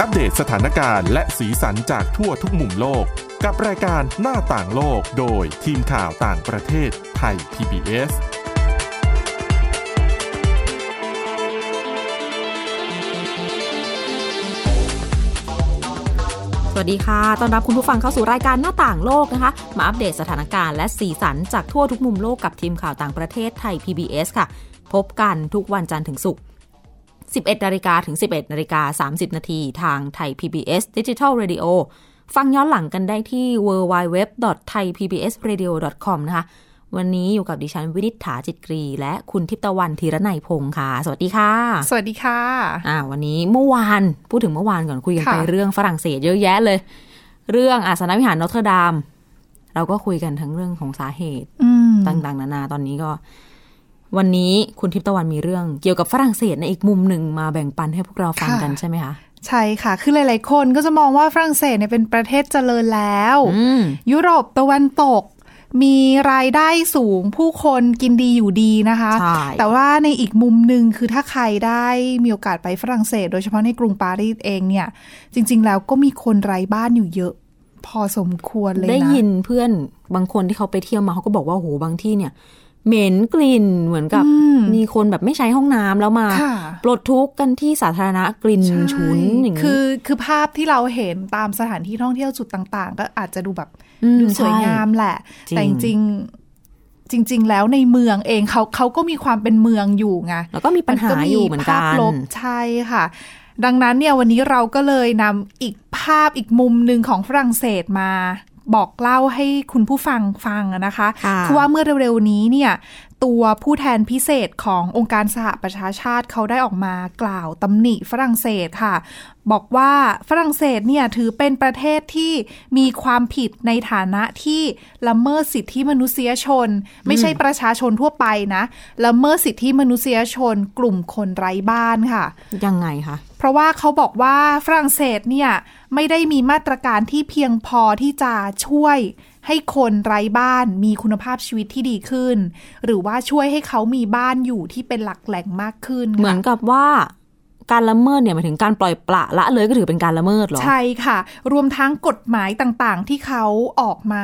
อัปเดตสถานการณ์และสีสันจากทั่วทุกมุมโลก กับรายการหน้าต่างโลกโดยทีมข่าวต่างประเทศไทย PBS สวัสดีค่ะ ต้อนรับคุณผู้ฟังเข้าสู่รายการหน้าต่างโลกนะคะ มาอัปเดตสถานการณ์และสีสันจากทั่วทุกมุมโลกกับทีมข่าวต่างประเทศไทย PBS ค่ะ พบกันทุกวันจันทร์ถึงศุกร์ 11 นาฬิกาถึง 11 นาฬิกา 30 นาทีทาง Thai PBS Digital Radio ฟังย้อนหลังกันได้ที่ www.thaipbsradio.com นะคะ วันนี้อยู่กับดิฉันวินิษฐาจิตกรี และคุณทิพตะวันธีรนัยพงค์ค่ะ สวัสดีค่ะ สวัสดีค่ะ อ่า วันนี้เมื่อวานพูดถึงเมื่อวานก่อนคุยกันค่ะไปเรื่องฝรั่งเศสเยอะแยะเลย เรื่องอาสนวิหารนอตเทอร์ดามเราก็คุยกันทั้งเรื่องของสาเหตุอืมต่างๆ นานาตอนนี้ก็ วันนี้คุณทิพย์ตะวันมีเรื่องเกี่ยวกับฝรั่งเศสในอีกมุมหนึ่งมาแบ่งปันให้พวกเราฟังกันใช่ไหมคะใช่ค่ะ คือหลาย ๆ คนก็จะมองว่าฝรั่งเศสเนี่ยเป็นประเทศเจริญแล้วอืมยุโรปตะวันตก มีรายได้สูงผู้คนกินดีอยู่ดีนะคะใช่แต่ว่าในอีกมุมหนึ่งคือถ้าใครได้มีโอกาสไปฝรั่งเศส โดยเฉพาะในกรุงปารีสเองเนี่ย จริง ๆ แล้วก็มีคนไร้บ้านอยู่เยอะ พอสมควรเลยนะ ได้ยินเพื่อนบางคนที่เขาไปเที่ยวมาเขาก็บอกว่าโหบางที่เนี่ย เหม็นกลิ่นเหมือนกับอืมมีคนแบบไม่ใช้ห้องน้ำแล้วมาค่ะปลดทุกข์กันที่สาธารณะกลิ่นใช่ฉุนอย่างนี้คือคือภาพที่เราเห็นตามสถานที่ท่องเที่ยวจุดต่าง ๆ ก็อาจจะดูแบบอืมดูสวยใช่งามแหละจริงแต่จริงๆจริง ๆ แล้วในเมืองเองเขาเขาก็มีความเป็นเมืองอยู่ไงแล้วก็มีปัญหาอยู่เหมือนกัภาพนลบใช่ค่ะ ดังนั้นเนี่ยวันนี้เราก็เลยนำอีกภาพอีกมุมหนึ่งของฝรั่งเศสมา บอกเล่าให้คุณผู้ฟังฟังอะนะคะค่ะคือว่าเมื่อเร็วๆนี้เนี่ยตัวผู้แทนพิเศษขององค์การสหประชาชาติเขาได้ออกมากล่าวตำหนิฝรั่งเศสค่ะ บอกว่าฝรั่งเศสเนี่ยถือเป็นประเทศที่มีความผิดในฐานะที่ละเมิดสิทธิมนุษยชน ไม่ใช่ประชาชนทั่วไปนะละเมิดสิทธิมนุษยชน กลุ่มคนไร้บ้านค่ะ ยังไงคะเพราะว่าเขาบอกว่าฝรั่งเศสเนี่ยไม่ได้มีมาตรการที่เพียงพอที่จะช่วยให้คนไร้บ้านมีคุณภาพชีวิตที่ดีขึ้น หรือว่าช่วยให้เขามีบ้านอยู่ที่เป็นหลักแหล่งมากขึ้นค่ะเหมือนกับว่า การละเมิดเนี่ยหมายถึงการปล่อยปละละเลยก็ถือเป็นการละเมิดเหรอ ใช่ค่ะ รวมทั้งกฎหมายต่างๆ ที่เขาออกมา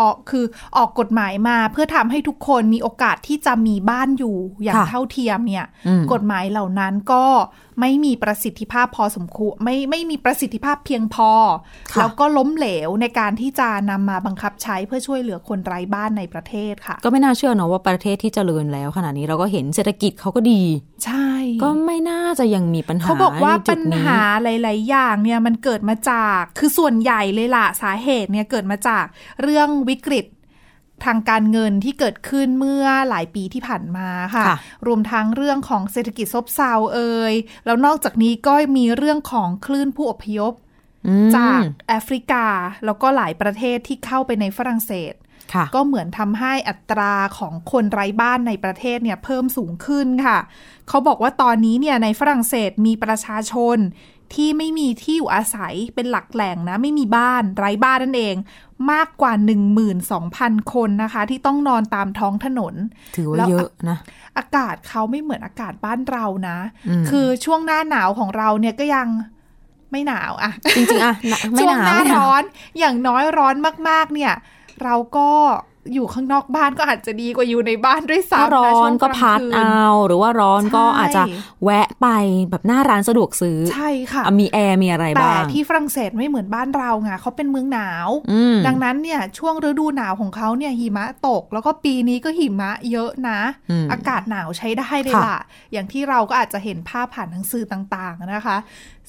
ออกคือออกกฎหมายมาเพื่อทำให้ทุกคนมีโอกาสที่จะมีบ้านอยู่อย่างค่ะเท่าเทียมเนี่ยอืมกฎหมายเหล่านั้นก็ ไม่มีประสิทธิภาพพอสมควรไม่ไม่มีประสิทธิภาพเพียงพอค่ะแล้วก็ล้มเหลวในการที่จะนำมาบังคับใช้เพื่อช่วยเหลือคนไร้บ้านในประเทศค่ะ ก็ไม่น่าเชื่อเนอะว่าประเทศที่เจริญแล้วขนาดนี้เราก็เห็นเศรษฐกิจเขาก็ดี ใช่ ก็ไม่น่าจะยังมีปัญหาเขาบอกว่าในจุปัดญนี้หาหลาย ๆ อย่างเนี่ยมันเกิดมาจากคือส่วนใหญ่เลยล่ะสาเหตุเนี่ยเกิดมาจากเรื่องวิกฤต ทางการเงินที่เกิดขึ้นเมื่อหลายปีที่ผ่านมาค่ะค่ะรวมทั้งเรื่องของเศรษฐกิจซบเซาเอ่ยแล้วนอกจากนี้ก็มีเรื่องของคลื่นผู้อพยพอืมจากแอฟริกา แล้วก็หลายประเทศที่เข้าไปในฝรั่งเศสค่ะ ก็เหมือนทำให้อัตราของคนไร้บ้านในประเทศเนี่ยเพิ่มสูงขึ้นค่ะ เขาบอกว่าตอนนี้เนี่ยในฝรั่งเศสมีประชาชนที่ไม่มีที่อยู่อาศัยเป็นหลักแหล่งนะ ไม่มีบ้านไร้บ้านนั่นเอง มากกว่า 12,000 คนนะคะ ที่ต้องนอนตามท้องถนน ถือว่าแล้วเยอะนะ อากาศเขาไม่เหมือนอากาศบ้านเรานะอืมคือช่วงหน้าหนาวของเราเนี่ยก็ยังไม่หนาวอะจริงๆอะหนาไม่ช่วหงนาหน้าไม่หนาร้อนอย่างน้อยร้อนมากๆ เนี่ย เราก็ อยู่ข้างนอกบ้านก็อาจจะดีกว่าอยู่ในบ้านด้วยถ้าซ้ำร้นะอช่วนงก็ลางพัดคืนเอา หรือว่าร้อนก็ใช่อาจจะแวะไปแบบหน้าร้านสะดวกซื้อ ใช่ค่ะอะมีแอร์มีอะไรแต่บ้างที่ฝรั่งเศสไม่เหมือนบ้านเราไงเขาเป็นเมืองหนาวอืมดังนั้นเนี่ยช่วงฤดูหนาวของเขาเนี่ยหิมะตก แล้วก็ปีนี้ก็หิมะเยอะนะอืมอากาศหนาวใช้ได้เลยค่ะล่ะ อย่างที่เราก็อาจจะเห็นภาพผ่านทางสื่อต่างๆนะคะ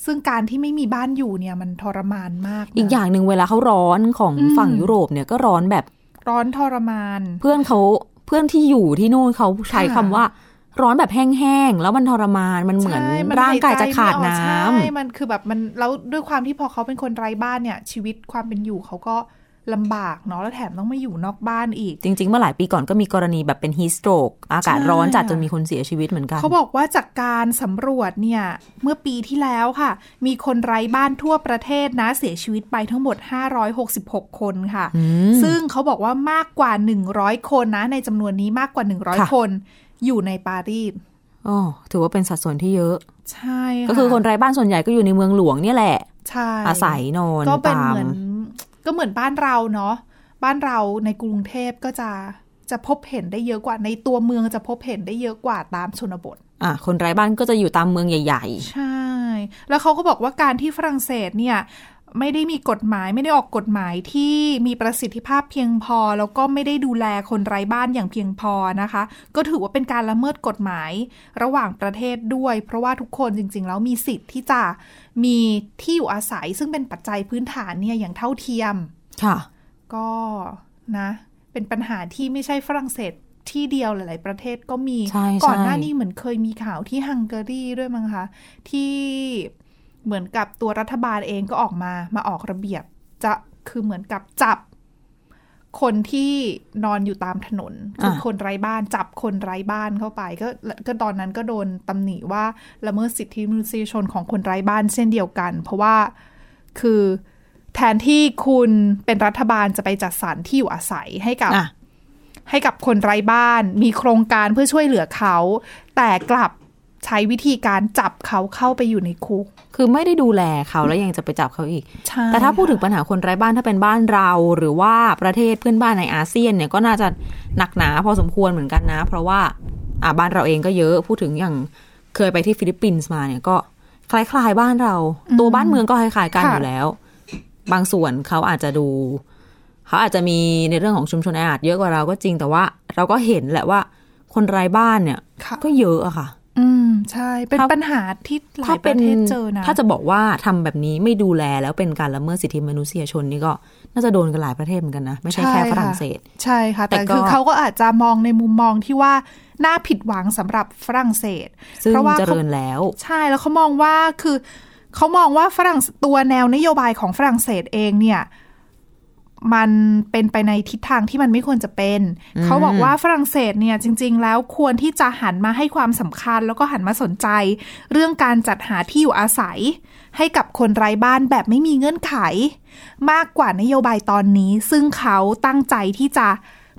ซึ่งการที่ไม่มีบ้านอยู่เนี่ยมันทรมานมากนะอีกอย่างหนึ่งเวลาเขาร้อนของอืมฝั่งยุโรปเนี่ยก็ร้อนแบบ ร้อนทรมาน เพื่อนเขาเพื่อนที่อยู่ที่นู่นเขาใช้ค่ะคำว่า ร้อนแบบแห้งๆแล้วมันทรมานมันเหมือนใช่นร่างกายจะขาดหใจไม่ออกน้ำใช่มันคือแบบมันแล้วด้วยความที่พอเขาเป็นคนไร้บ้านเนี่ย ชีวิตความเป็นอยู่เขาก็ ลำบากเนาะแล้วแถมต้องมาอยู่นอกบ้านอีก จริง ๆ เมื่อหลายปีก่อนก็มีกรณีแบบเป็นฮีสโตรกอากาศใช่ร้อนจัดจนมีคนเสียชีวิตเหมือนกัน เขาบอกว่าจากการสำรวจเนี่ย เมื่อปีที่แล้วค่ะ มีคนไร้บ้านทั่วประเทศนะเสียชีวิตไปทั้งหมด 566 คนค่ะอืมซึ่งเขาบอกว่ามากกว่า 100 คนนะ ในจำนวนนี้มากกว่าค่ะ100 คน อยู่ในปารีสอ๋อถือว่าเป็นสัดส่วนที่เยอะ ใช่ะก็คือคนไร้บ้านส่วนใหญ่ก็อยู่ในเมืองหลวงเนี่ยแหละใช่อาศัยนอนก็เป็นตามเหมือน ก็เหมือนบ้านเราเนาะบ้านเราในกรุงเทพก็จะจะพบเห็นได้เยอะกว่าในตัวเมืองจะพบเห็นได้เยอะกว่าตามชนบทอะคนไร้บ้านก็จะอยู่ตามเมืองใหญ่ใช่ แล้วเขาก็บอกว่าการที่ฝรั่งเศสเนี่ย ไม่ได้มีกฎหมายไม่ได้ออกกฎหมายที่มีประสิทธิภาพเพียงพอ แล้วก็ไม่ได้ดูแลคนไร้บ้านอย่างเพียงพอนะคะ ก็ถือว่าเป็นการละเมิดกฎหมายระหว่างประเทศด้วย เพราะว่าทุกคนจริง ๆ แล้วมีสิทธิ์ที่จะมีที่อยู่อาศัย ซึ่งเป็นปัจจัยพื้นฐานเนี่ยอย่างเท่าเทียมๆค่ะ ก็นะ เป็นปัญหาที่ไม่ใช่ฝรั่งเศสที่เดียวหลาย ๆ ประเทศก็มีใช่ใช่ก่อนหน้านี้เหมือนเคยมีข่าวที่ฮังการีด้วยมั้งคะที่ เหมือนกับตัวรัฐบาลเองก็ออกมามาออกระเบียบจะคือเหมือนกับจับ คนที่นอนอยู่ตามถนนคือคนไร้บ้านจับคนไร้บ้านเข้าไป ก็ก็ตอนนั้นก็โดนตำหนิว่าละเมิดสิทธิมนุษยชนของคนไร้บ้านเช่นเดียวกัน เพราะว่าคือแทนที่คุณเป็นรัฐบาลจะไปจัดสรรที่อยู่อาศัยให้กับอะให้กับคนไร้บ้าน มีโครงการเพื่อช่วยเหลือเขา แต่กลับ ใช้วิธีการจับเขาเข้าไปอยู่ในคุก คือไม่ได้ดูแลเขาแล้วยังจะไปจับเขาอีกใช่แต่ถ้าพูดถึงปัญหาคนไร้บ้านถ้าเป็นบ้านเรา หรือว่าประเทศเพื่อนบ้านในอาเซียนเนี่ยก็น่าจะหนักหนาพอสมควรเหมือนกันนะ เพราะว่าอ่าบ้านเราเองก็เยอะพูดถึงอย่างเคยไปที่ฟิลิปปินส์มาเนี่ยก็คล้ายๆบ้านเรา ตัวบ้านเมืองก็คล้ายๆกันอยู่แล้ว บางส่วนเขาอาจจะดูเขาอาจจะมีในเรื่องของชุมชนแออัดเยอะกว่าเราก็จริงแต่ว่า เราก็เห็นแหละว่าคนไร้บ้านเนี่ยค่ะก็เยอะอะค่ะ อืมใช่ เป็นถ้าปัญหาที่หลาถ้ายปเป็นระเทศเจอนะ ถ้าจะบอกว่าทำแบบนี้ไม่ดูแลแล้วเป็นการละเมิดสิทธิมนุษยชนนี่ก็น่าจะโดนกันหลายประเทศเหมือนกันนะ ไม่ใช่แค่ใช่ค่ะฝรั่งเศส ใช่ค่ะ แต่แต่ก็คือเขาก็อาจจะมองในมุมมองที่ว่าน่าผิดหวังสำหรับฝรั่งเศสซึ่งเพราะว่าเจเขาริญแล้ว ใช่แล้วเขามองว่าคือเขามองว่าฝรั่งตัวแนวนโยบายของฝรั่งเศสเองเนี่ย มันเป็นไปในทิศทางที่มันไม่ควรจะเป็น เขาบอกว่าฝรั่งเศสเนี่ยจริง ๆ แล้วควรที่จะหันมาให้ความสำคัญ แล้วก็หันมาสนใจ เรื่องการจัดหาที่อยู่อาศัย ให้กับคนไร้บ้านแบบไม่มีเงื่อนไข มากกว่านโยบายตอนนี้ ซึ่งเขาตั้งใจที่จะ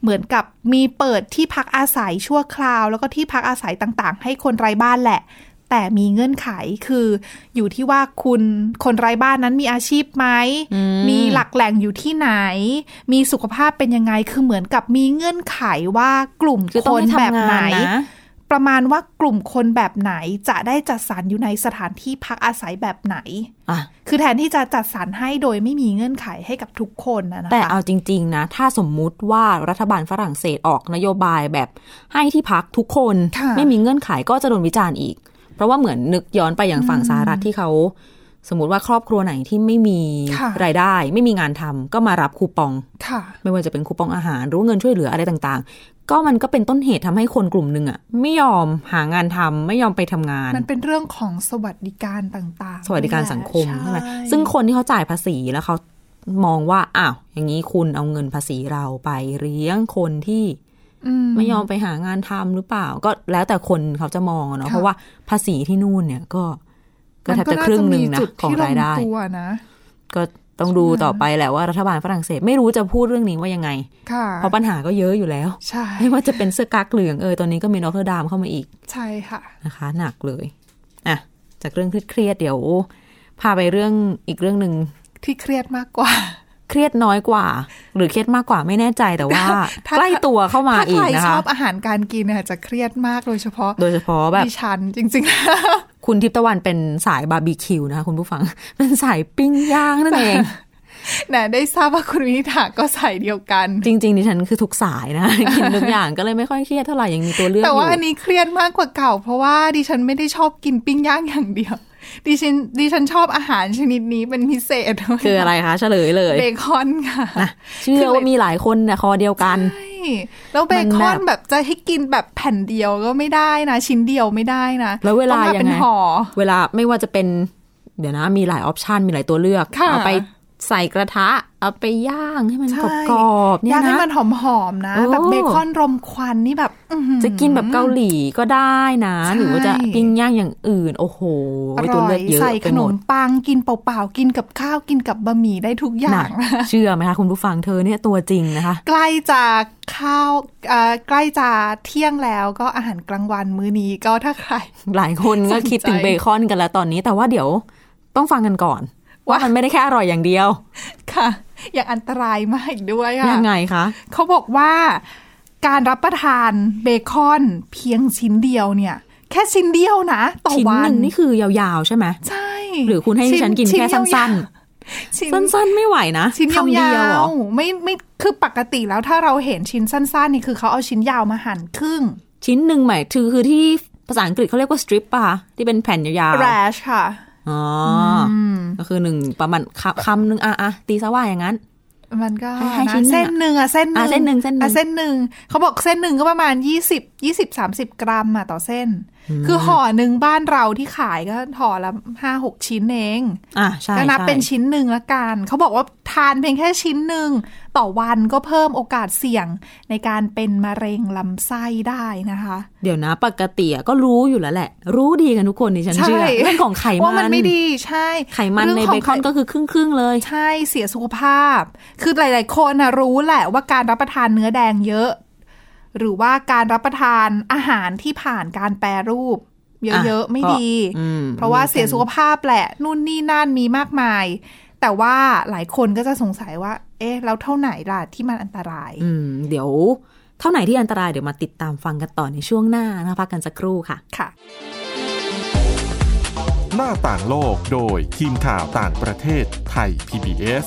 เหมือนกับมีเปิดที่พักอาศัยชั่วคราว แล้วก็ที่พักอาศัยต่างๆ ให้คนไร้บ้านแหละ แต่มีเงื่อนไขคืออยู่ที่ว่าคุณคนไร้บ้านนั้นมีอาชีพไหมมีหลักแหล่งอยู่ที่ไหน มีสุขภาพเป็นยังไงคือเหมือนกับมีเงื่อนไขว่ากลุ่มคือคต้องนให้แบบทำไหนงานนะประมาณว่ากลุ่มคนแบบไหนจะได้จัดสรรอยู่ในสถานที่พักอาศัยแบบไหนอะคือแทนที่จะจัดสรรให้โดยไม่มีเงื่อนไขให้กับทุกคนนะนะคะ แต่เอาจริง ๆ นะ ถ้าสมมุติว่ารัฐบาลฝรั่งเศสออกนโยบายแบบให้ที่พักทุกคนค่ะไม่มีเงื่อนไขก็จะโดนวิจารณ์อีกเพ ราะว่าเหมือนนึกย้อนไปอย่างฝั่งสหรัฐที่เขา สมมติว่าครอบครัวไหนที่ไม่มีค่ะรายได้ ไม่มีงานทำก็มารับคูปองค่ะ ไม่ว่าจะเป็นคูปองอาหารหรือว่าเงินช่วยเหลืออะไรต่างๆ ก็มันก็เป็นต้นเหตุทำให้คนกลุ่มหนึ่งอะไม่ยอมหางานทำไม่ยอมไปทำงาน มันเป็นเรื่องของสวัสดิการต่างๆ สวัสดิการสังคมใช่ใช่ไหมซึ่งคนที่เขาจ่ายภาษีแล้วเขามองว่าอ้าวอย่างนี้คุณเอาเงินภาษีเราไปเลี้ยงคนที่อืม ไม่ยอมไปหางานทำหรือเปล่า ก็แล้วแต่คนเขาจะมองอะเนาะค่ะเพราะว่าภาษีที่นู่นเนี่ยก็ก็แทบจะครึ่งหนึ่งนะมัก็าจมีจุดของที่ลรายได้ตัวนะก็ต้องดูต่อไปแหละว่ารัฐบาลฝรั่งเศสไม่รู้จะพูดเรื่องนี้ว่ายังไงค่ะเพราะปัญหาก็เยอะอยู่แล้วใช่ไม่ว่าจะเป็นเสื้อกั๊กเหลืองเออตอนนี้ก็มีนอตเทอร์ดามเข้ามาอีก ใช่ค่ะนะคะ หนักเลยอะจากเรื่องเครียดๆเดี๋ยว พาไปเรื่องอีกเรื่องหนึ่งที่เครียดมากกว่า เครียดน้อยกว่า หรือเครียดมากกว่าไม่แน่ใจแต่ว่าถ้าใกล้ตัวเข้ามาอีกนะคะ ถ้าใครชอบอาหารการกินเนี่ยจะเครียดมากโดยเฉพาะ โดยเฉพาะแบบดิฉันจริง ๆ คุณทิพย์ตะวันเป็นสายบาร์บีคิวนะคะคุณผู้ฟังเป็นสายปิ้งย่างนั่นเองนะได้ทราบว่าคุณวินิถาก็สายเดียวกัน จริงๆดิฉันคือทุกสายนะกินทุกอย่างก็เลยไม่ค่อยเครียดเท่าไหร่ยังมีตัวเลือกอแต่ว่าอันนี้เครียดมากกว่าเก่า เพราะว่าดิฉันไม่ได้ชอบกินปิ้งย่างอย่างเดียว ดิฉันดิฉันชอบอาหารชนิดนี้เป็นพิเศษด้วยคืออะไรคะเฉลยเลยเบคอนค่ะนะเชื่อว่ามีหลายคนนะคอเดียวกันใช่แล้วเบคอนแบบจะให้กินแบบแผ่นเดียวก็ไม่ได้นะ ชิ้นเดียวไม่ได้นะ แล้วเวลาต้องเป็นยังไงห่อเวลาไม่ว่าจะเป็นเดี๋ยวนะมีหลายออปชันมีหลายตัวเลือกค่ะเอาไป ใส่กระทะ เอาไปย่างให้มันใช่กรอบๆเนี่ยย่างให้นะมันหอมๆนะโอ้แบบเบคอนรมควันนี่แบบอื้อหือจะกินแบบเกาหลีก็ได้นะใช่หรือว่าจะปิ้งย่างอย่างอื่น โอ้โหอตัวร่อเลืยอกเยอะใส่ไปขหนมมดปังกินเปล่าๆกินกับข้าวกินกับบะหมี่ได้ทุกอย่าหนังกเชื่อไหมคะคุณผู้ฟังเธอเนี่ยตัวจริงนะคะ ใกล้จะข้าวเอ่อใกล้จะเที่ยงแล้วก็อาหารกลางวันมื้อนี้ก็ถ้าใคร หลายคนก็คิดถึงสนใจเบคอนกันแล้วตอนนี้แต่ว่าเดี๋ยวต้องฟังกันก่อน ว่ามันไม่ได้แค่อร่อยอย่างเดียว ค่ะ อย่างอันตรายมากอีกด้วยค่ะยังไงคะเขาบอกว่าการรับประทานเบคอนเพียงชิ้นเดียวเนี่ย แค่ชิ้นเดียวนะต่อชิ้นวัหนนึ่งนี่คือยาวๆใช่ไหมใช่ หรือคุณให้ดิฉันกินแค่สั้นๆชิ้นๆสั้นๆไม่ไหวนะชิ้นยคำเดียวเหราอวๆไม่ไม่คือปกติแล้วถ้าเราเห็นชิ้นสั้นๆ นี่คือเขาเอาชิ้นยาวมาหั่นครึ่ง ชิ้นหนึ่งหมายถือคือที่ภาษาอังกฤษเขาเรียกว่าสตริปป่ะคะที่เป็นแผ่นยาวๆ rash ค่ะ อ๋ออก็คือหนึ่งประมาณคำคำหนึ่งอะอะตีซะว่าอย่างนั้น มันก็ให้ให้นะชิ้นหนึ่งอะเส้นหนึ่งอะเส้นหนึ่งอะเส้นหนึ่งเส้นหนึ่งอะเส้นหนึ่งเขาบอกเส้นหนึ่งก็ประมาณยี่สิบยี่สิบสามสิบกรัมอะต่อเส้น คือห่อหนึ่งบ้านเราที่ขายก็ห่อละห้าหกชิ้นเองอะใช่ก็นับใช่เป็นชิ้นหนึ่งละกันเขาบอกว่าทานเพียงแค่ชิ้นหนึ่งต่อวันก็เพิ่มโอกาสเสี่ยงในการเป็นมะเร็งลำไส้ได้นะคะ เดี๋ยวนะปกติอะก็รู้อยู่แล้วแหละ รู้ดีกันทุกคนดิฉันใช่เชื่อเรื่องของไขมันว่ามันไม่ดีใช่ ไขมันในรื่งเบของคอนก็คือครึ่งครึ่งๆเลย ใช่เสียสุขภาพ คือหลาย ๆ คนนะรู้แหละว่าการรับประทานเนื้อแดงเยอะ หรือว่าการรับประทานอาหารที่ผ่านการแปรรูป เยอะอะๆไม่ก็ดีอืมเพราะว่าเสียสุขภาพแหละ นู่นนี่นั่นมีมากมาย แต่ว่าหลายคนก็จะสงสัยว่า เอ๊ะแล้วเท่าไหนล่ะที่มันอันตราย อืม เดี๋ยว เท่าไหนที่อันตรายเดี๋ยวมาติดตามฟังกันต่อในช่วงหน้านะพักกันสักครู่ค่ะ ค่ะ หน้าต่างโลกโดยทีมข่าวต่างประเทศไทย PBS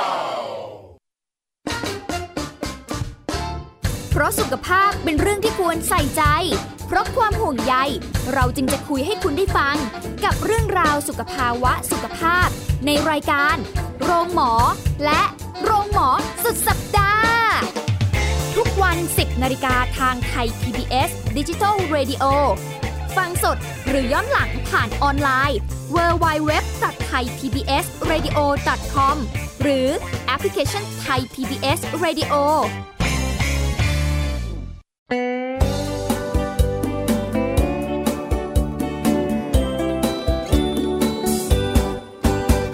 ราะสุขภาพเป็นเรื่องที่ควรใส่ใจ เพราะความห่วงใย เราจึงจะคุยให้คุณได้ฟัง กับเรื่องราวสุขภาวะสุขภาพ ในรายการ โรงหมอ และโรงหมอสุดสัปดาห์ ทุกวัน 10นาฬิกาทางไทย PBS Digital Radio ฟังสดหรือย้อนหลังผ่านออนไลน์ www.thaipbsradio.com หรือแอปพลิเคชัน Thai PBS Radio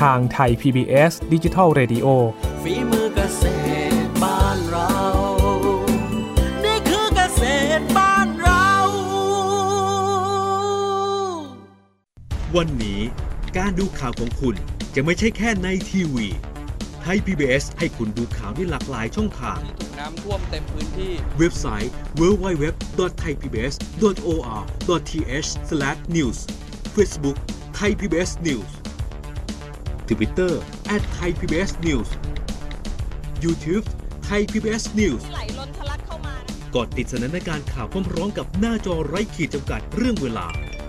ทางไทย PBS Digital Radio ฝีมือเกษตรบ้านเรา นี่คือเกษตรบ้านเรา วันนี้การดูข่าวของคุณจะไม่ใช่แค่ในทีวีไทย PBS ให้คุณดูข่าวได้หลากหลายช่องทางถูกน้ำท่วมเต็มพื้นที่ เว็บไซต์ www.thaipbs.or.th/news Facebook Thai PBS News Twitter @thaipbsnews YouTube Thai PBS News ไหลล้นทะลักเข้ามากดติดสนันในการข่าวพร้อมๆกับหน้าจอไร้ขีดจำกัดเรื่องเวลา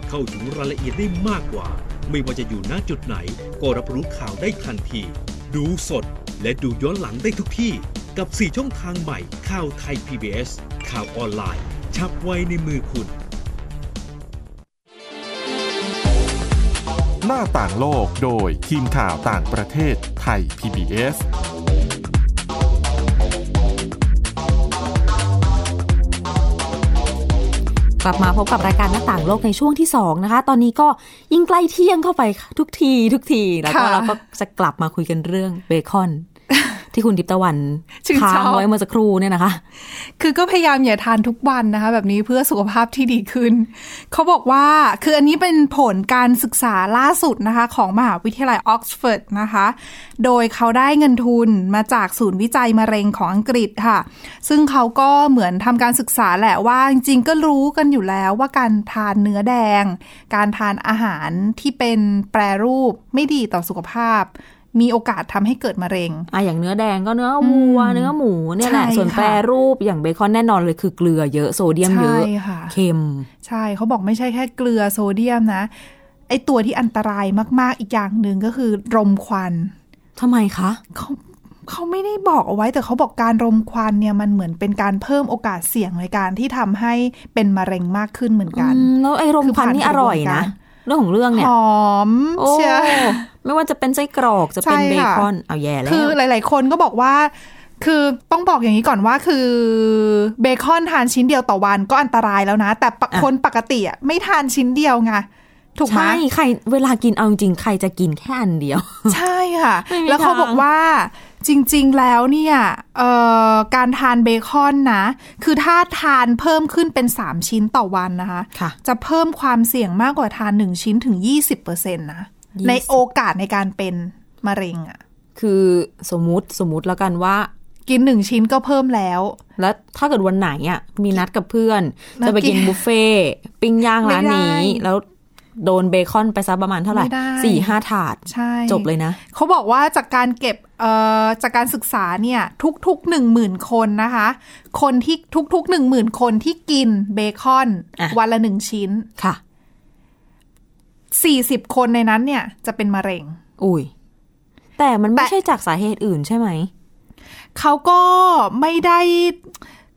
เข้าถึงรายละเอียดได้มากกว่า ไม่ว่าจะอยู่ณจุดไหน ก็รับรู้ข่าวได้ทันที ดูสด และดูย้อนหลังได้ทุกที่ กับ 4 ช่องทางใหม่ข่าวไทย PBS ข่าวออนไลน์ ชับไว้ในมือคุณ หน้าต่างโลกโดยทีมข่าวต่างประเทศไทย PBS กลับมาพบกับรายการหน้าต่างโลกในช่วงที่ 2 นะคะ ตอนนี้ก็ยิ่งใกล้เที่ยงเข้าไปทุกที ทุกที แล้วก็ค่ะ เราก็จะกลับมาคุยกันเรื่องเบคอน ที่คุณทิพย์ตะวันชื่นชอบค้างไว้เมื่อสักครู่เนี่ยนะคะ คือก็พยายามอย่าทานทุกวันนะคะ แบบนี้เพื่อสุขภาพที่ดีขึ้น เขาบอกว่าคืออันนี้เป็นผลการศึกษาล่าสุดนะคะ ของมหาวิทยาลัยออกซฟอร์ดนะคะ โดยเขาได้เงินทุนมาจากศูนย์วิจัยมะเร็งของอังกฤษค่ะ ซึ่งเขาก็เหมือนทำการศึกษาแหละว่าจริงๆก็รู้กันอยู่แล้วว่าการทานเนื้อแดง การทานอาหารที่เป็นแปรรูปไม่ดีต่อสุขภาพ มีโอกาสทำให้เกิดมะเร็งอะอย่างเนื้อแดงก็เนื้อวัวเนื้อหมูเนี่ยแหละใช่ส่วนค่ะแปรรูปอย่างเบคอนแน่นอนเลยคือเกลือเยอะโซเดียมเยอะใช่ค่ะเค็ม ใช่เขาบอกไม่ใช่แค่เกลือโซเดียมนะ ไอตัวที่อันตรายมาก ๆ อีกอย่างหนึ่งก็คือรมควันทำไมคะเขาเขาไม่ได้บอกเอาไว้แต่เขาบอกการรมควันเนี่ยมันเหมือนเป็นการเพิ่มโอกาสเสี่ยงในการที่ทำให้เป็นมะเร็งมากขึ้นเหมือนกันอืมแล้วไอ้รมคือควันผ่านนี่กอระบวนร่อยนะการเรื่องของเรื่องหเนี่ยอมโอ้เชีย ไม่ว่าจะเป็นไส้กรอกจะเป็นใช่เบค่ะคอนเอาแย่แล้วคือหลาย ๆ คนก็บอกว่า คือต้องบอกอย่างนี้ก่อนว่าคือเบคอนทานชิ้นเดียวต่อวันก็อันตรายแล้วนะ แต่ปะอะคนปกติอะไม่ทานชิ้นเดียวไงถูกไหมใช่ใครเวลากินเอาจริงๆใครจะกินแค่อันเดียว ใช่ค่ะไม่มีแล้วเขาทางบอกว่าจริง ๆ แล้วเนี่ยเอ่อการทานเบคอนนะ คือถ้าทานเพิ่มขึ้นเป็น 3 ชิ้นต่อวันนะคะค่ะจะเพิ่มความเสี่ยงมากกว่าทาน 1 ชิ้นถึง 20%นะ20 ในโอกาสในการเป็นมะเร็งอะ่ะ คือสมมุติสมมุติแล้วกันว่า กิน1ชิ้นก็เพิ่มแล้ว แล้วถ้าเกิดวันไหนอะ มีนัดกับเพื่อนแล้วจะไปกินกินบุฟเฟ่ต์ปิ้งย่างร้านนี้ไม่ได้แล้วโดนเบคอนไปซัประมาณเท่าไหร่ไม่ได้สี่ห้าถาดใช่จบเลยนะ เขาบอกว่าจากการเก็บเอ่อจากการศึกษาเนี่ยทุกๆหนึ่งหมื่นคนนะคะ คนที่ทุกๆหนึ่งหมื่นคนที่กินเบคอนอะวันละหนึ่งชิ้นค่ะ สี่สิบคนในนั้นเนี่ย จะเป็นมะเร็ง อุ้ย แต่มันไม่แต่ใช่จากสาเหตุอื่นใช่ไหม เขาก็ไม่ได้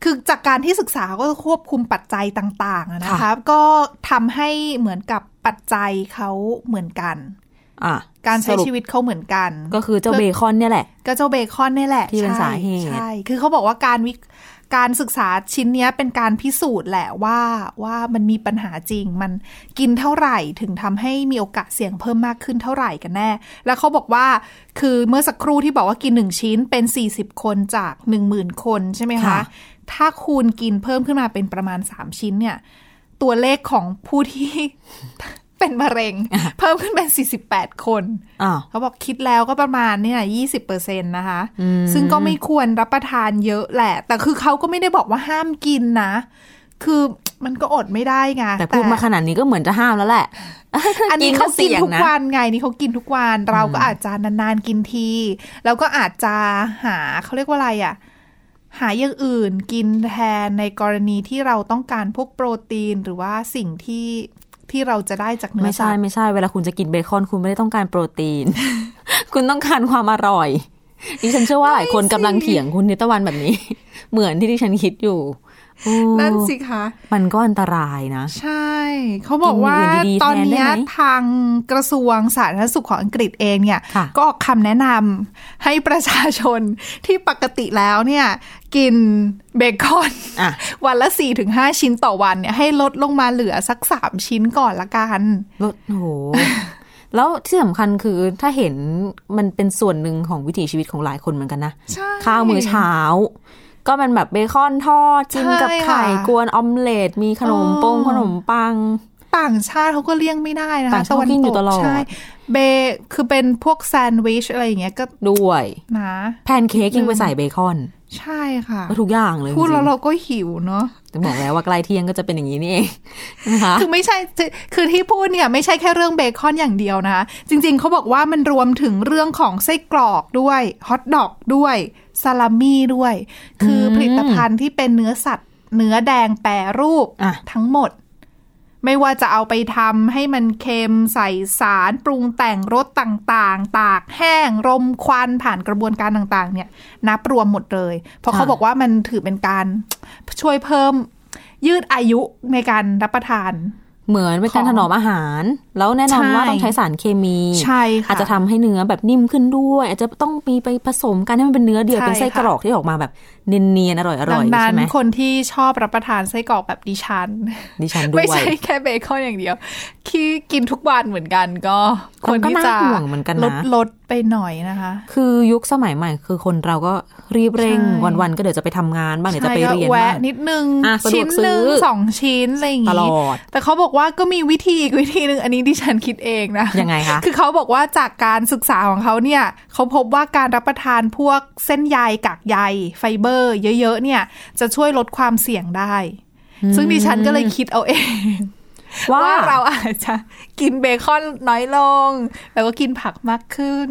คือจากการที่ศึกษาก็ควบคุมปัจจัยต่างๆอะนะคะค่ะก็ทำให้เหมือนกับปัจจัยเขาเหมือนกันอะการใช้สรุปชีวิตเขาเหมือนกัน ก็คือเจ้าเบคอนเนี่ยแหละ ก็เจ้าเบคอนนี่แหละที่เป็นใช่สาเหตุใช่ คือเขาบอกว่าการวิ การศึกษาชิ้นเนี้ยเป็นการพิสูจน์แหละว่าว่ามันมีปัญหาจริง มันกินเท่าไหร่ถึงทำให้มีโอกาสเสี่ยงเพิ่มมากขึ้นเท่าไหร่กันแน่ แล้วเขาบอกว่าคือเมื่อสักครู่ที่บอกว่ากินหนึ่งชิ้นเป็น 40 คนจาก 1 0,000 คนใช่ไหมคะค่ะถ้าคูณกินเพิ่มขึ้นมาเป็นประมาณ 3 ชิ้นเนี่ย ตัวเลขของผู้ที่ เป็นมะเร็ง เพิ่มขึ้นเป็น 48 คนอ้าวเขาบอกคิดแล้วก็ประมาณเนี่ยยี่สิบเปอร์เซ็นต์นะคะอืมซึ่งก็ไม่ควรรับประทานเยอะแหละ แต่คือเขาก็ไม่ได้บอกว่าห้ามกินนะ คือมันก็อดไม่ได้ไงแต่พูดมาขนาดนี้ก็เหมือนจะห้ามแล้วแหละ อันนี้เขากินทุกนะวันไงนี่เขากินทุกวันเราก็อาจจะนานๆกินที แล้วก็อาจจะหาเขาเรียกว่าอะไรอะหาอย่างอื่นกินแทนในกรณีที่เราต้องการพวกโปรตีนหรือว่าสิ่งที่ ที่เราจะได้จากเนื้อไม่ใช่ไม่ใช่เวลาคุณจะกินเบคอนคุณไม่ได้ต้องการโปรตีน คุณต้องการความอร่อยดิฉันเชื่อว่าหลายคนกำลังเถียงคุณนิตะวันแบบนี้ เหมือนที่ดิฉันคิดอยู่ นั่นสิคะ มันก็อันตรายนะ ใช่ เขาบอกว่ากินอย่างอื่นดีๆตอนเนี้ยแทนได้ไหมทางกระทรวงสาธารณสุขของอังกฤษเองเนี่ยค่ะก็ออกคำแนะนำให้ประชาชนที่ปกติแล้วเนี่ย กินเบคอนอะวันละ4-5ชิ้นต่อวันเนี่ย ให้ลดลงมาเหลือสัก3ชิ้นก่อนละกัน ลดโอ้โหแล้วที่สำคัญคือถ้าเห็นมันเป็นส่วนหนึ่งของวิถีชีวิตของหลายคนเหมือนกันนะใช่ข้าวมื้อเช้า ก็เป็นแบบเบคอนทอดจิ้มกับใช่ไข่ค่ะกวนออมเล็ตมีขนมอ๋อปงขนมปัง ต่างชาติเขาก็เลี่ยงไม่ได้นะคะต่างชาติกินอยู่ตลอดใช่เบคือเป็นพวกแซนด์วิชอะไรอย่างเงี้ยก็ด้วยนะแพนเค้กยังไปใส่เบคอน ใช่ค่ะก็ทุกอย่างเลยพูดจริงๆแล้วเราก็หิวเนาะจะบอกแล้วว่าใกล้เที่ยงก็จะเป็นอย่างนี้นี่เองนะคะคือไม่ใช่คือคือที่พูดเนี่ยไม่ใช่แค่เรื่องเบคอนอย่างเดียวนะจริง ๆเขาบอกว่ามันรวมถึงเรื่องของไส้กรอกด้วยฮอทดอกด้วย ซาลามี่ด้วย คือผลิตภัณฑ์ที่เป็นเนื้อสัตว์ เนื้อแดงแปรรูปอะทั้งหมด ไม่ว่าจะเอาไปทำให้มันเค็มใส่สารปรุงแต่งรสต่างๆ ตากแห้งรมควันผ่านกระบวนการต่างๆ เนี่ย นับรวมหมดเลย เพราะเขาบอกว่ามันถือเป็นการช่วยเพิ่มยืดอายุในการรับประทาน เหมือนเป็นการของถนอมอาหาร แล้วแน่นอนใช่ว่าต้องใช้สารเคมีใช่ค่ะอาจจะทำให้เนื้อแบบนิ่มขึ้นด้วย อาจจะต้องมีไปผสมกันให้มันเป็นเนื้อเดียวใช่เป็นไส้ค่ะกรอกที่ออกมาแบบเนียนๆอร่อยดัๆงนั้ใช่นไหมคนที่ชอบรับประทานไส้กรอกแบบดิฉันดิฉันด้วไม่ยใช่แค่เบคอนอย่างเดียวที่กินทุกวันเหมือนกันก็ควรก็ที่น่าจะห่วงเหมือนกันนะลดลด ไปหน่อยนะคะ คือยุคสมัยใหม่ คือคนเราก็รีบเร่งใช่วันๆก็เดี๋ยวจะไปทำงานบ้างเดี๋ยวจะไปใช่ก็เรียนแวะบ้างนิดนึงอะสะดวกชิ้นหนึ่งซื้อสองชิ้นอะไรอย่างตงี้ลอดแต่เขาบอกว่าก็มีวิธีอีกวิธีหนึ่งอันนี้ดิฉันคิดเองนะยังไงคะคือเขาบอกว่าจากการศึกษาของเขาเนี่ยเขาพบว่าการรับประทานพวกเส้นใยกากใยไฟเบอร์ เยอะๆเนี่ยจะช่วยลดความเสี่ยงได้ ซึ่งดิฉันก็เลยคิดเอาเอง ว่าว่าเราอาจจะกินเบคอนน้อยลง แล้วก็กินผักมากขึ้น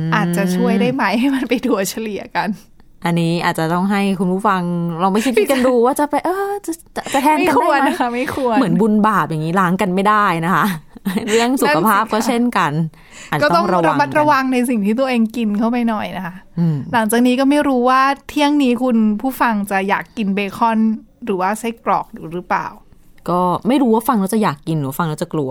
มอาจจะช่วยได้ไหมให้มันไปถัวเฉลี่ยกัน อันนี้อาจจะต้องให้คุณผู้ฟังลองไปคิดกันดูว่าจะไป เออจะจะจะแทนไม่กันคได้วรไหมนะคะไม่ควรเหมือนบุญบาปอย่างนี้ล้างกันไม่ได้นะคะ เรื่องสุขภาพก็เช่นกันอาจก็จะต้ต้อองงระระวังมัดระวังในสิ่งที่ตัวเองกินเข้าไปหน่อยนะคะอืมหลังจากนี้ก็ไม่รู้ว่าเที่ยงนี้คุณผู้ฟังจะอยากกินเบคอน หรือว่าไส้กรอกหรือเปล่า ก็ไม่รู้ว่าฟังแล้วจะอยากกินหรือฟังแล้วจะกลัว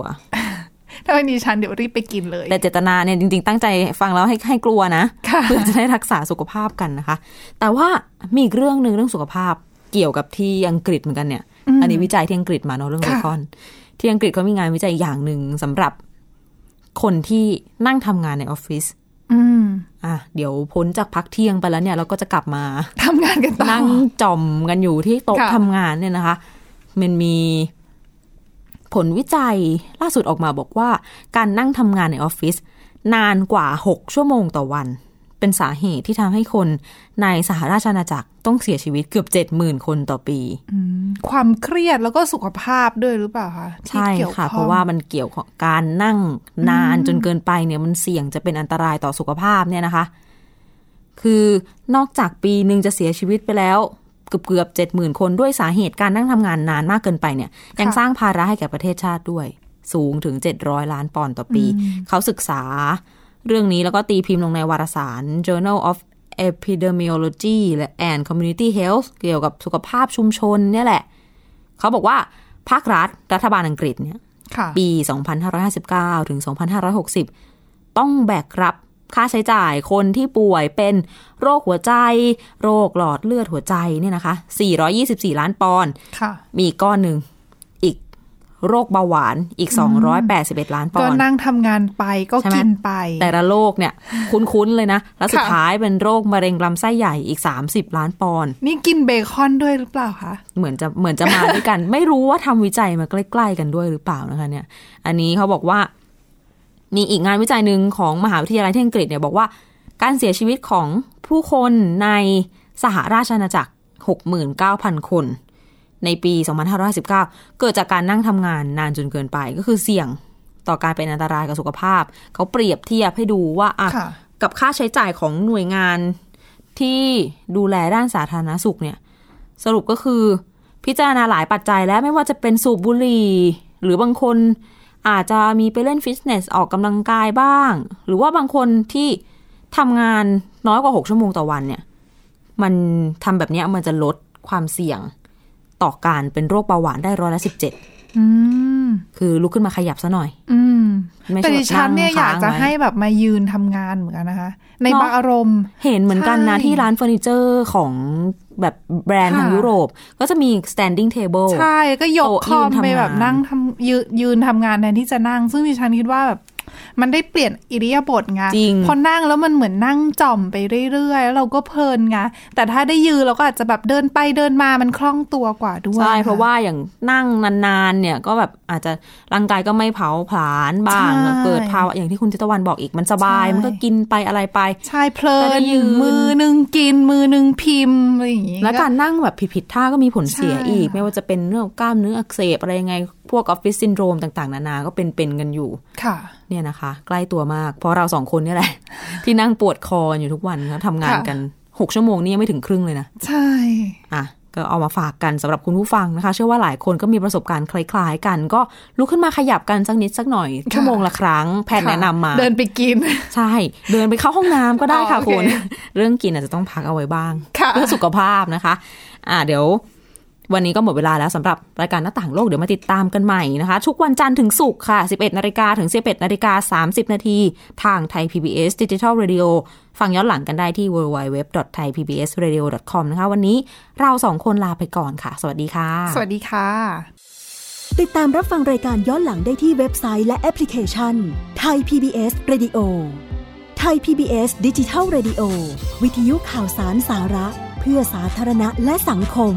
ถ้าเป็นดิฉันเดี๋ยวรีบไปกินเลย แต่เจตนาเนี่ยจริง ๆ ตั้งใจฟังแล้วให้ให้กลัวนะค่ะเพื่อจะได้รักษาสุขภาพกันนะคะ แต่ว่ามีอีกเรื่องหนึ่งเรื่องสุขภาพเกี่ยวกับที่อังกฤษเหมือนกันเนี่ย อันนี้วิจัยที่อังกฤษมาเนาะเรื่องเบคอน ที่อังกฤษเขามีงานวิจัยอย่างหนึ่งสำหรับคนที่นั่งทำงานในออฟฟิศอืมอะเดี๋ยวพ้นจากพักเที่ยงไปแล้วเนี่ยเราก็จะกลับมาทำงานกันต่อนั่งจอมกันอยู่ที่โต๊ะค่ะทำงานเนี่ยนะคะ มันมีผลวิจัยล่าสุดออกมาบอกว่า การนั่งทำงานในออฟฟิศนานกว่า 6 ชั่วโมงต่อวัน เป็นสาเหตุที่ทำให้คนในสหราชอาณาจักรต้องเสียชีวิตเกือบ 70,000 คนต่อปี ความเครียดแล้วก็สุขภาพด้วยหรือเปล่าคะที่ใช่เกี่ยวค่ะข้องเพราะว่ามันเกี่ยวกับการนั่งนานจนเกินไปเนี่ยมันเสี่ยงจะเป็นอันตรายต่อสุขภาพเนี่ยนะคะ คือนอกจากปีหนึ่งจะเสียชีวิตไปแล้ว เกือบเกือบเจ็ดหมื่นคนด้วยสาเหตุการนั่งทำงานนานมากเกินไปเนี่ย ยังสร้างภาระให้แก่ประเทศชาติด้วย สูงถึง 700 ล้านปอนด์ต่อปี เขาศึกษาเรื่องนี้แล้วก็ตีพิมพ์ลงในวารสาร Journal of Epidemiology และ and Community Health เกี่ยวกับสุขภาพชุมชนเนี่ยแหละ เขาบอกว่าภาครัฐรัฐบาลอังกฤษเนี่ยค่ะปี 2559 ถึง 2560 ต้องแบกรับ ค่าใช้จ่ายคนที่ป่วยเป็นโรคหัวใจ โรคหลอดเลือดหัวใจเนี่ยนะคะ 424 ล้านปอนด์ค่ะมีอีกก้อนหนึ่งอีกโรคเบาหวานอีก 281 ล้านปก็อนด์นั่งทำงานไปก็ใช่ไหมกินไป แต่ละโรคเนี่ยคุ้นๆเลยนะ แล้วสุดค่ะท้ายเป็นโรคมะเร็งลำไส้ใหญ่อีก 30 ล้านปอนด์นี่กินเบคอนด้วยหรือเปล่าคะ เหมือนจะเหมือนจะมาด้วยกัน ไม่รู้ว่าทำวิจัยมาใกล้ ๆ กันด้วยหรือเปล่านะคะเนี่ย อันนี้เขาบอกว่า มีอีกงานวิจัยหนึ่งของมหาวิทยาลัยที่อังกฤษเนี่ยบอกว่า การเสียชีวิตของผู้คนในสหราชอาณาจักร 69,000 คน ในปี 2519เกิดจากการนั่งทำงานนานจนเกินไปก็คือเสี่ยงต่อการเป็นอันตรายกับสุขภาพ เขาเปรียบเทียบให้ดูว่าอะค่ะกับค่าใช้จ่ายของหน่วยงานที่ดูแลด้านสาธารณสุขเนี่ย สรุปก็คือพิจารณาหลายปัจจัยแล้วไม่ว่าจะเป็นสูบบุหรี่ หรือบางคน อาจจะมีไปเล่นฟิตเนสออกกำลังกายบ้าง หรือว่าบางคนที่ทำงานน้อยกว่า 6 ชั่วโมงต่อวันเนี่ย มันทำแบบนี้มันจะลดความเสี่ยงต่อการเป็นโรคเบาหวานได้ร้อยละสิบเจ็ด คือลุกขึ้นมาขยับซะหน่อย อืมไม่แต่ใช่ดิฉันเนี่ยงอยากจะค้งไว้ให้แบบมายืนทำงานเหมือนกันนะคะ ในเนอะบางอารมณ์ เห็นเหมือนกันนะใช่ที่ร้านเฟอร์นิเจอร์ของแบบแบรนด์ค่ะทางยุโรป ก็จะมี standing table ใช่ ก็ยกโต๊ะคอมยืนทำไปแบบงานนั่งทำยืนยืนทำงานแทนที่จะนั่ง ซึ่งดิฉันคิดว่าแบบ มันได้เปลี่ยนอิริยาบถไงจริงพอนั่งแล้วมันเหมือนนั่งจ่อมไปเรื่อยๆแล้วเราก็เพลินไงแต่ถ้าได้ยืนเราก็อาจจะแบบเดินไปเดินมามันคล่องตัวกว่าด้วยใช่ค่เพราะว่าอย่างนั่งนานๆเนี่ยก็แบบอาจจะร่างกายก็ไม่เผาผลาญบ้างใช่เกิดภาวะอย่างที่คุณจิตวันบอกอีกมันสบายใช่มันก็กินไปอะไรไปใช่เพลิแต่นได้ยืนมือหนึ่งกินมือหนึ่งพิมพ์อะไรอย่างงี้แล้วการนั่งแบบผิดๆท่าก็มีผลเสียใช่อีกค่ะไม่ว่าจะเป็นเรื่องของกล้ามเนื้ออักเสบอะไรยังไง พวกออฟฟิศซินโดรมต่าง ๆ นานา ก็เป็นๆกันอยู่ ค่ะ เนี่ยนะคะ ใกล้ตัวมาก เพราะเราสองคนเนี่ยแหละ ที่นั่งปวดคออยู่ทุกวันแล้วทำงานค่ะกันหกชั่วโมงนี่ยังไม่ถึงครึ่งเลยนะ ใช่ อะ ก็เอามาฝากกันสำหรับคุณผู้ฟังนะคะ เชื่อว่าหลายคนก็มีประสบการณ์คล้ายๆกัน ก็ลุกขึ้นมาขยับกันสักนิดสักหน่อย ชั่วโมงละครั้งแพทย์แนะนำมา เดินไปกิน ใช่ เดินไปเข้าห้องน้ำก็ได้ค่ะอ๋อโอเคคุณ เรื่องกินอาจจะต้องพักเอาไว้บ้างค่ะเพื่อสุขภาพนะคะ อะเดี๋ยว วันนี้ก็หมดเวลาแล้วสำหรับรายการหน้าต่างโลกเดี๋ยวมาติดตามกันใหม่นะคะ ทุกวันจันทร์ถึงศุกร์ค่ะ 11นาฬิกาถึง 11นาฬิกา30 นาที ทางไทย PBS Digital Radio ฟังย้อนหลังกันได้ที่ www.thaipbsradio.com นะคะ วันนี้เราสองคนลาไปก่อนค่ะ สวัสดีค่ะ สวัสดีค่ะ ติดตามรับฟังรายการย้อนหลังได้ที่เว็บไซต์และแอปพลิเคชันไทย PBS Radio ไทย PBS ดิจิทัล Radio วิทยุข่าวสารสาระ เพื่อสาธารณะและสังคม